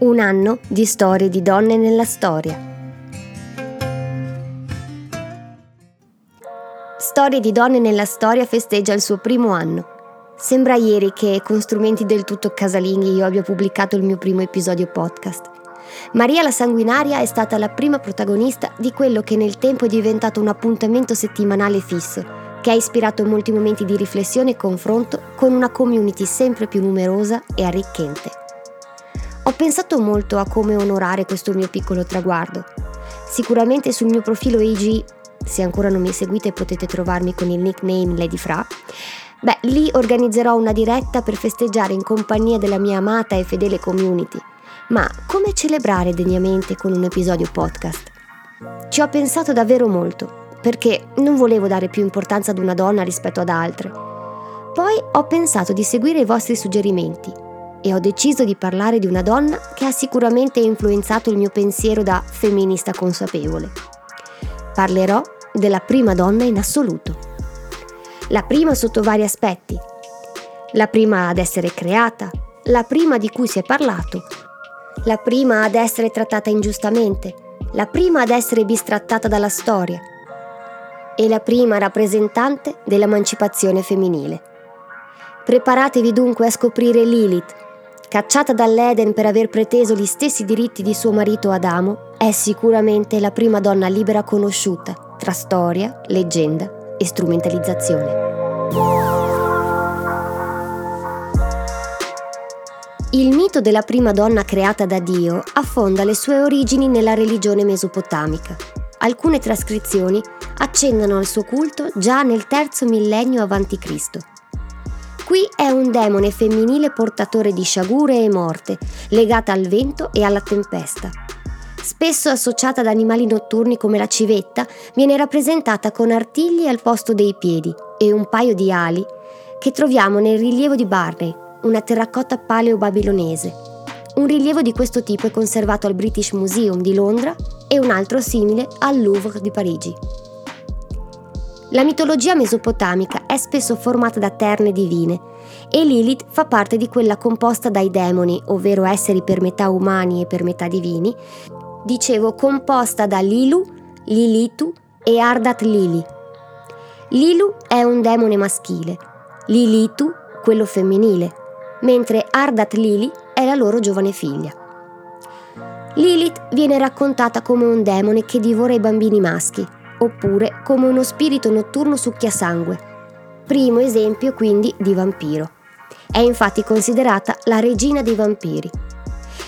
Un anno di storie di donne nella storia. Storie di donne nella storia festeggia il suo primo anno. Sembra ieri che con strumenti del tutto casalinghi io abbia pubblicato il mio primo episodio podcast. Maria la Sanguinaria è stata la prima protagonista di quello che nel tempo è diventato un appuntamento settimanale fisso, che ha ispirato molti momenti di riflessione e confronto con una community sempre più numerosa e arricchente. Ho pensato molto a come onorare questo mio piccolo traguardo. Sicuramente sul mio profilo IG, se ancora non mi seguite potete trovarmi con il nickname Lady Fra, beh, lì organizzerò una diretta per festeggiare in compagnia della mia amata e fedele community ma come celebrare degnamente con un episodio podcast? Ci ho pensato davvero molto, perché non volevo dare più importanza ad una donna rispetto ad altre. Poi ho pensato di seguire i vostri suggerimenti e ho deciso di parlare di una donna che ha sicuramente influenzato il mio pensiero da femminista consapevole. Parlerò della prima donna in assoluto. La prima sotto vari aspetti. La prima ad essere creata, la prima di cui si è parlato la prima ad essere trattata ingiustamente, la prima ad essere bistrattata dalla storia e la prima rappresentante dell'emancipazione femminile. Preparatevi dunque a scoprire Lilith, cacciata dall'Eden per aver preteso gli stessi diritti di suo marito Adamo, è sicuramente la prima donna libera conosciuta tra storia, leggenda e strumentalizzazione. Il mito della prima donna creata da Dio affonda le sue origini nella religione mesopotamica. Alcune trascrizioni accennano al suo culto già nel terzo millennio a.C. Qui è un demone femminile portatore di sciagure e morte, legata al vento e alla tempesta. Spesso associata ad animali notturni come la civetta, viene rappresentata con artigli al posto dei piedi e un paio di ali che troviamo nel rilievo di Barney, una terracotta paleo-babilonese. Un rilievo di questo tipo è conservato al British Museum di Londra e un altro simile al Louvre di Parigi. La mitologia mesopotamica è spesso formata da terne divine e Lilith fa parte di quella composta dai demoni, ovvero esseri per metà umani e per metà divini, dicevo composta da Lilu, Lilitu e Ardat Lili. Lilu è un demone maschile, Lilitu quello femminile, mentre Ardat Lili è la loro giovane figlia. Lilith viene raccontata come un demone che divora i bambini maschi, oppure come uno spirito notturno succhiasangue. Primo esempio quindi di vampiro. È infatti considerata la regina dei vampiri.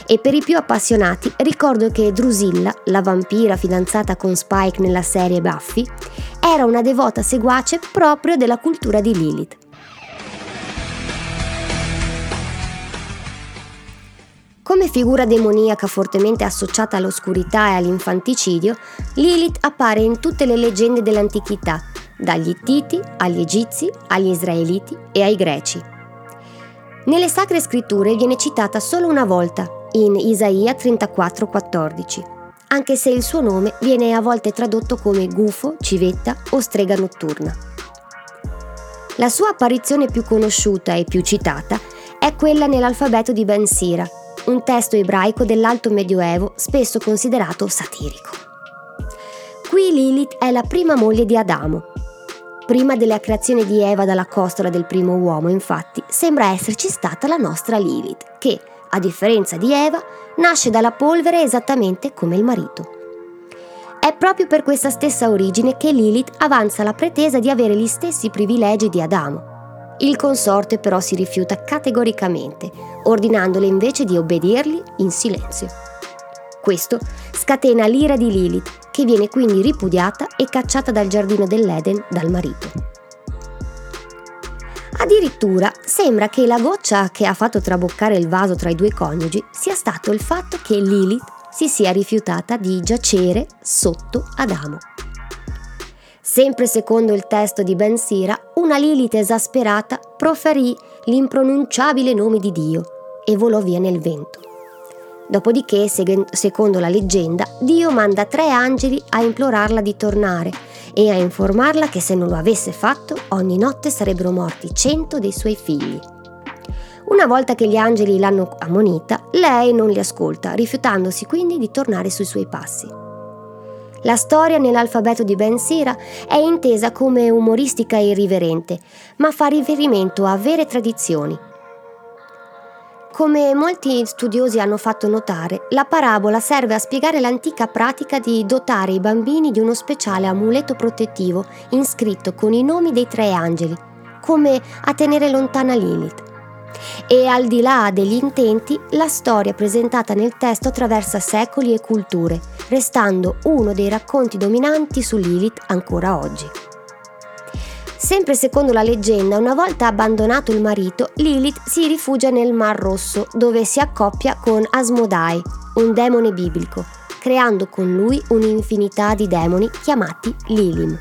E per i più appassionati ricordo che Drusilla, la vampira fidanzata con Spike nella serie Buffy, era una devota seguace proprio della cultura di Lilith. Come figura demoniaca fortemente associata all'oscurità e all'infanticidio, Lilith appare in tutte le leggende dell'antichità, dagli Ittiti agli Egizi, agli Israeliti e ai Greci. Nelle sacre scritture viene citata solo una volta, in Isaia 34:14, anche se il suo nome viene a volte tradotto come gufo, civetta o strega notturna. La sua apparizione più conosciuta e più citata è quella nell'alfabeto di Ben Sira, un testo ebraico dell'Alto Medioevo spesso considerato satirico. Qui Lilith è la prima moglie di Adamo. Prima della creazione di Eva dalla costola del primo uomo, infatti, sembra esserci stata la nostra Lilith, che, a differenza di Eva, nasce dalla polvere esattamente come il marito. È proprio per questa stessa origine che Lilith avanza la pretesa di avere gli stessi privilegi di Adamo, il consorte però si rifiuta categoricamente, ordinandole invece di obbedirgli in silenzio. Questo scatena l'ira di Lilith, che viene quindi ripudiata e cacciata dal giardino dell'Eden dal marito. Addirittura sembra che la goccia che ha fatto traboccare il vaso tra i due coniugi sia stato il fatto che Lilith si sia rifiutata di giacere sotto Adamo. Sempre secondo il testo di Ben Sira, una Lilith esasperata proferì l'impronunciabile nome di Dio e volò via nel vento. Dopodiché, secondo la leggenda, Dio manda tre angeli a implorarla di tornare e a informarla che se non lo avesse fatto, ogni notte sarebbero morti cento dei suoi figli. Una volta che gli angeli l'hanno ammonita, lei non li ascolta, rifiutandosi quindi di tornare sui suoi passi. La storia nell'alfabeto di Ben Sira è intesa come umoristica e irriverente, ma fa riferimento a vere tradizioni. Come molti studiosi hanno fatto notare, la parabola serve a spiegare l'antica pratica di dotare i bambini di uno speciale amuleto protettivo inscritto con i nomi dei tre angeli, come a tenere lontana Lilith. E al di là degli intenti, la storia presentata nel testo attraversa secoli e culture, restando uno dei racconti dominanti su Lilith ancora oggi. Sempre secondo la leggenda, una volta abbandonato il marito, Lilith si rifugia nel Mar Rosso, dove si accoppia con Asmodai, un demone biblico, creando con lui un'infinità di demoni chiamati Lilim.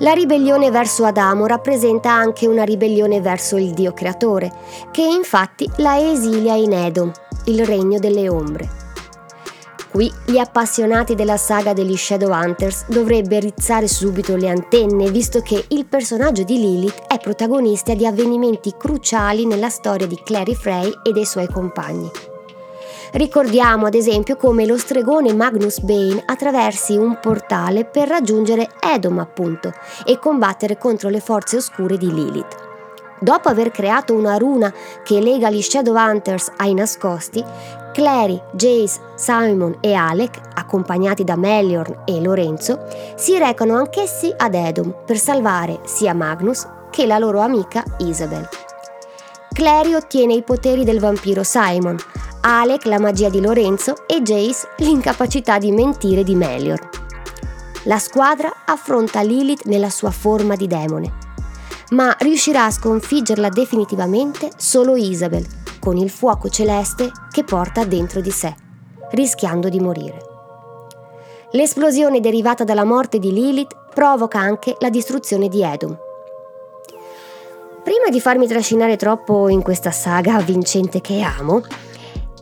La ribellione verso Adamo rappresenta anche una ribellione verso il Dio creatore, che infatti la esilia in Edom, il regno delle ombre. Qui gli appassionati della saga degli Shadowhunters dovrebbero rizzare subito le antenne, visto che il personaggio di Lilith è protagonista di avvenimenti cruciali nella storia di Clary Frey e dei suoi compagni. Ricordiamo ad esempio come lo stregone Magnus Bane attraversi un portale per raggiungere Edom appunto e combattere contro le forze oscure di Lilith. Dopo aver creato una runa che lega gli Shadowhunters ai nascosti, Clary, Jace, Simon e Alec, accompagnati da Meliorn e Lorenzo, si recano anch'essi ad Edom per salvare sia Magnus che la loro amica Isabel. Clary ottiene i poteri del vampiro Simon, Alec la magia di Lorenzo e Jace l'incapacità di mentire di Melior. La squadra affronta Lilith nella sua forma di demone, ma riuscirà a sconfiggerla definitivamente solo Isabel, con il fuoco celeste che porta dentro di sé, rischiando di morire. L'esplosione derivata dalla morte di Lilith provoca anche la distruzione di Edom. Prima di farmi trascinare troppo in questa saga vincente che amo,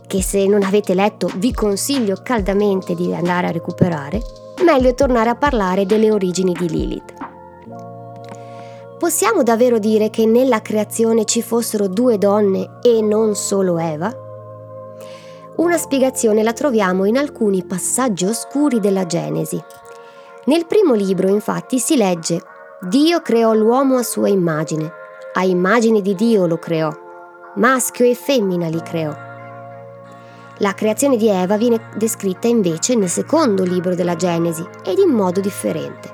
che se non avete letto vi consiglio caldamente di andare a recuperare, meglio tornare a parlare delle origini di Lilith. Possiamo davvero dire che nella creazione ci fossero due donne e non solo Eva? Una spiegazione la troviamo in alcuni passaggi oscuri della Genesi. Nel primo libro infatti si legge Dio creò l'uomo a sua immagine, a immagine di Dio lo creò, maschio e femmina li creò. La creazione di Eva viene descritta invece nel secondo libro della Genesi ed in modo differente.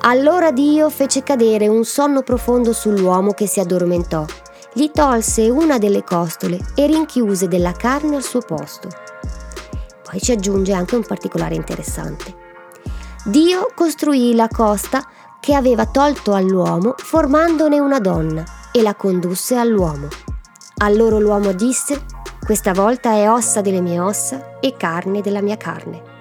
Allora Dio fece cadere un sonno profondo sull'uomo che si addormentò, gli tolse una delle costole e rinchiuse della carne al suo posto. Poi ci aggiunge anche un particolare interessante. Dio costruì la costa che aveva tolto all'uomo formandone una donna e la condusse all'uomo. Allora l'uomo disse, questa volta è ossa delle mie ossa e carne della mia carne.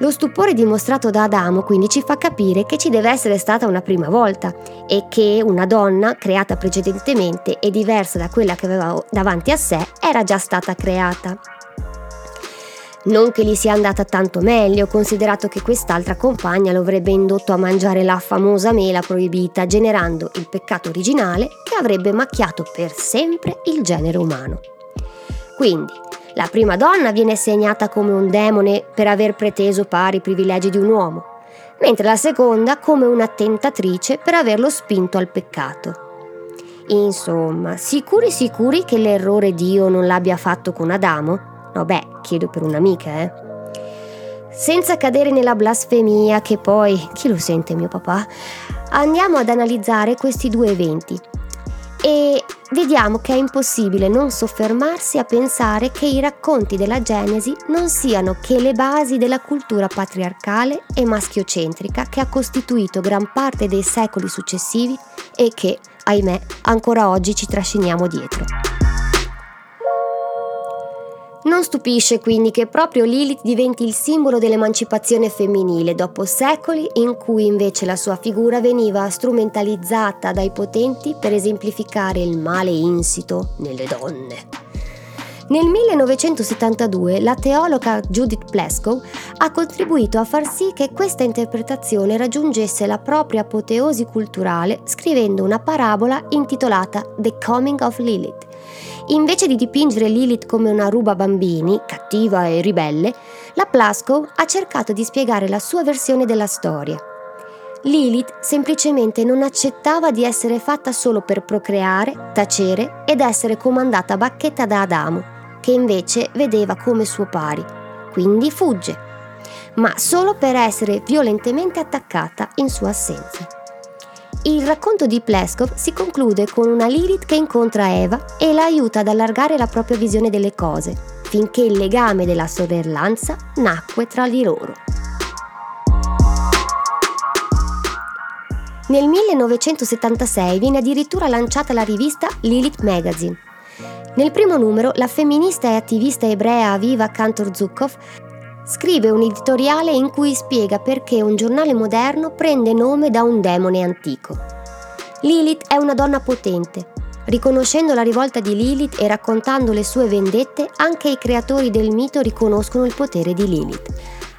Lo stupore dimostrato da Adamo quindi ci fa capire che ci deve essere stata una prima volta e che una donna creata precedentemente e diversa da quella che aveva davanti a sé era già stata creata. Non che gli sia andata tanto meglio, considerato che quest'altra compagna lo avrebbe indotto a mangiare la famosa mela proibita, generando il peccato originale che avrebbe macchiato per sempre il genere umano. Quindi, la prima donna viene segnata come un demone per aver preteso pari privilegi di un uomo, mentre la seconda come una tentatrice per averlo spinto al peccato. Insomma, sicuri sicuri che l'errore Dio non l'abbia fatto con Adamo? No, beh, chiedo per un'amica, eh. Senza cadere nella blasfemia che poi, chi lo sente mio papà, andiamo ad analizzare questi due eventi e vediamo che è impossibile non soffermarsi a pensare che i racconti della Genesi non siano che le basi della cultura patriarcale e maschiocentrica che ha costituito gran parte dei secoli successivi e che, ahimè, ancora oggi ci trasciniamo dietro. Non stupisce quindi che proprio Lilith diventi il simbolo dell'emancipazione femminile dopo secoli in cui invece la sua figura veniva strumentalizzata dai potenti per esemplificare il male insito nelle donne. Nel 1972 la teologa Judith Pleskow ha contribuito a far sì che questa interpretazione raggiungesse la propria apoteosi culturale scrivendo una parabola intitolata The Coming of Lilith. Invece di dipingere Lilith come una ruba bambini, cattiva e ribelle, la Plaskow ha cercato di spiegare la sua versione della storia. Lilith semplicemente non accettava di essere fatta solo per procreare, tacere ed essere comandata a bacchetta da Adamo, che invece vedeva come suo pari. Quindi fugge, ma solo per essere violentemente attaccata in sua assenza. Il racconto di Pleskov si conclude con una Lilith che incontra Eva e la aiuta ad allargare la propria visione delle cose, finché il legame della sorellanza nacque tra di loro. Nel 1976 viene addirittura lanciata la rivista Lilith Magazine, nel primo numero, la femminista e attivista ebrea Aviva Kantor Zukov scrive un editoriale in cui spiega perché un giornale moderno prende nome da un demone antico. Lilith è una donna potente. Riconoscendo la rivolta di Lilith e raccontando le sue vendette, anche i creatori del mito riconoscono il potere di Lilith.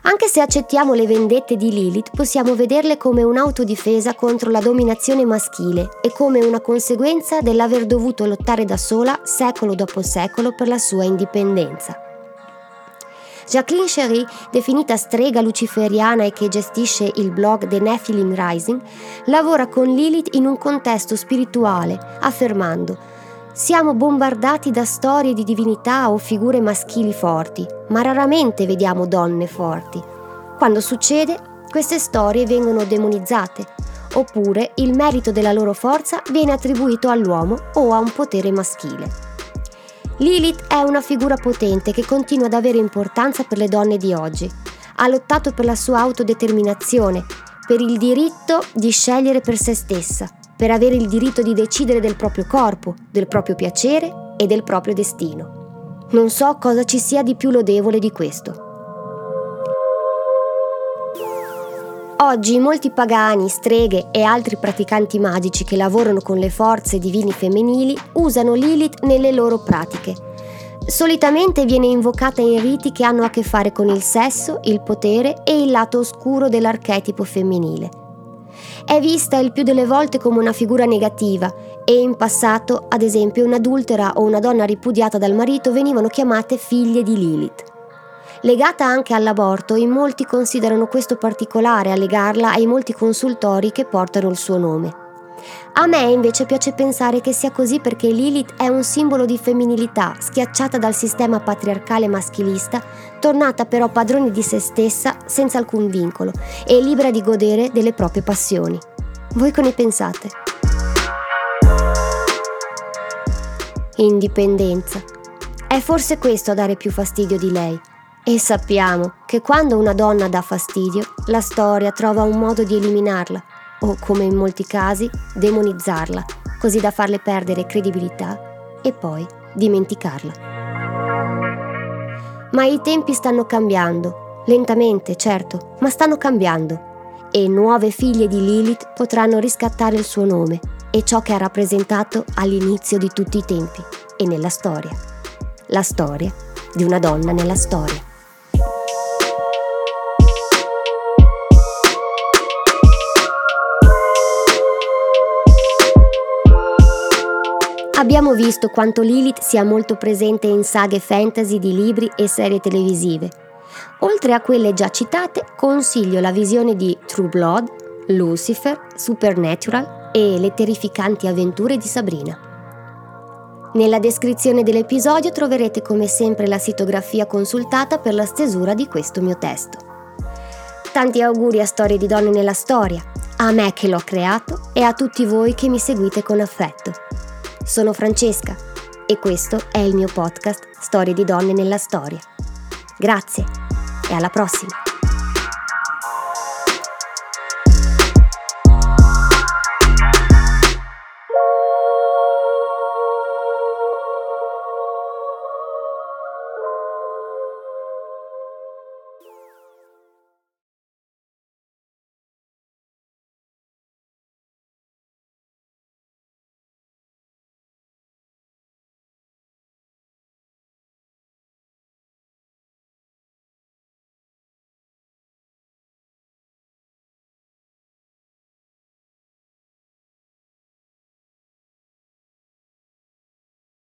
Anche se accettiamo le vendette di Lilith, possiamo vederle come un'autodifesa contro la dominazione maschile e come una conseguenza dell'aver dovuto lottare da sola secolo dopo secolo per la sua indipendenza. Jacqueline Chery, definita strega luciferiana e che gestisce il blog The Nephilim Rising, lavora con Lilith in un contesto spirituale, affermando siamo bombardati da storie di divinità o figure maschili forti, ma raramente vediamo donne forti. Quando succede, queste storie vengono demonizzate, oppure il merito della loro forza viene attribuito all'uomo o a un potere maschile. Lilith è una figura potente che continua ad avere importanza per le donne di oggi. Ha lottato per la sua autodeterminazione, per il diritto di scegliere per se stessa, per avere il diritto di decidere del proprio corpo, del proprio piacere e del proprio destino. Non so cosa ci sia di più lodevole di questo. Oggi molti pagani, streghe e altri praticanti magici che lavorano con le forze divini femminili usano Lilith nelle loro pratiche. Solitamente viene invocata in riti che hanno a che fare con il sesso, il potere e il lato oscuro dell'archetipo femminile è vista il più delle volte come una figura negativa e in passato, ad esempio, un'adultera o una donna ripudiata dal marito venivano chiamate figlie di Lilith. Legata anche all'aborto, in molti considerano questo particolare a legarla ai molti consultori che portano il suo nome. A me invece piace pensare che sia così perché Lilith è un simbolo di femminilità, schiacciata dal sistema patriarcale maschilista, tornata però padrone di se stessa senza alcun vincolo e libera di godere delle proprie passioni. Voi che ne pensate? Indipendenza. È forse questo a dare più fastidio di lei. E sappiamo che quando una donna dà fastidio, la storia trova un modo di eliminarla o, come in molti casi, demonizzarla, così da farle perdere credibilità e poi dimenticarla. Ma i tempi stanno cambiando, lentamente certo, ma stanno cambiando, e nuove figlie di Lilith potranno riscattare il suo nome e ciò che ha rappresentato all'inizio di tutti i tempi e nella storia. La storia di una donna nella storia. Abbiamo visto quanto Lilith sia molto presente in saghe fantasy di libri e serie televisive. Oltre a quelle già citate, consiglio la visione di True Blood, Lucifer, Supernatural e le terrificanti avventure di Sabrina. Nella descrizione dell'episodio troverete come sempre la sitografia consultata per la stesura di questo mio testo. Tanti auguri a Storie di donne nella storia, a me che l'ho creato e a tutti voi che mi seguite con affetto. Sono Francesca e questo è il mio podcast Storie di donne nella storia. Grazie e alla prossima!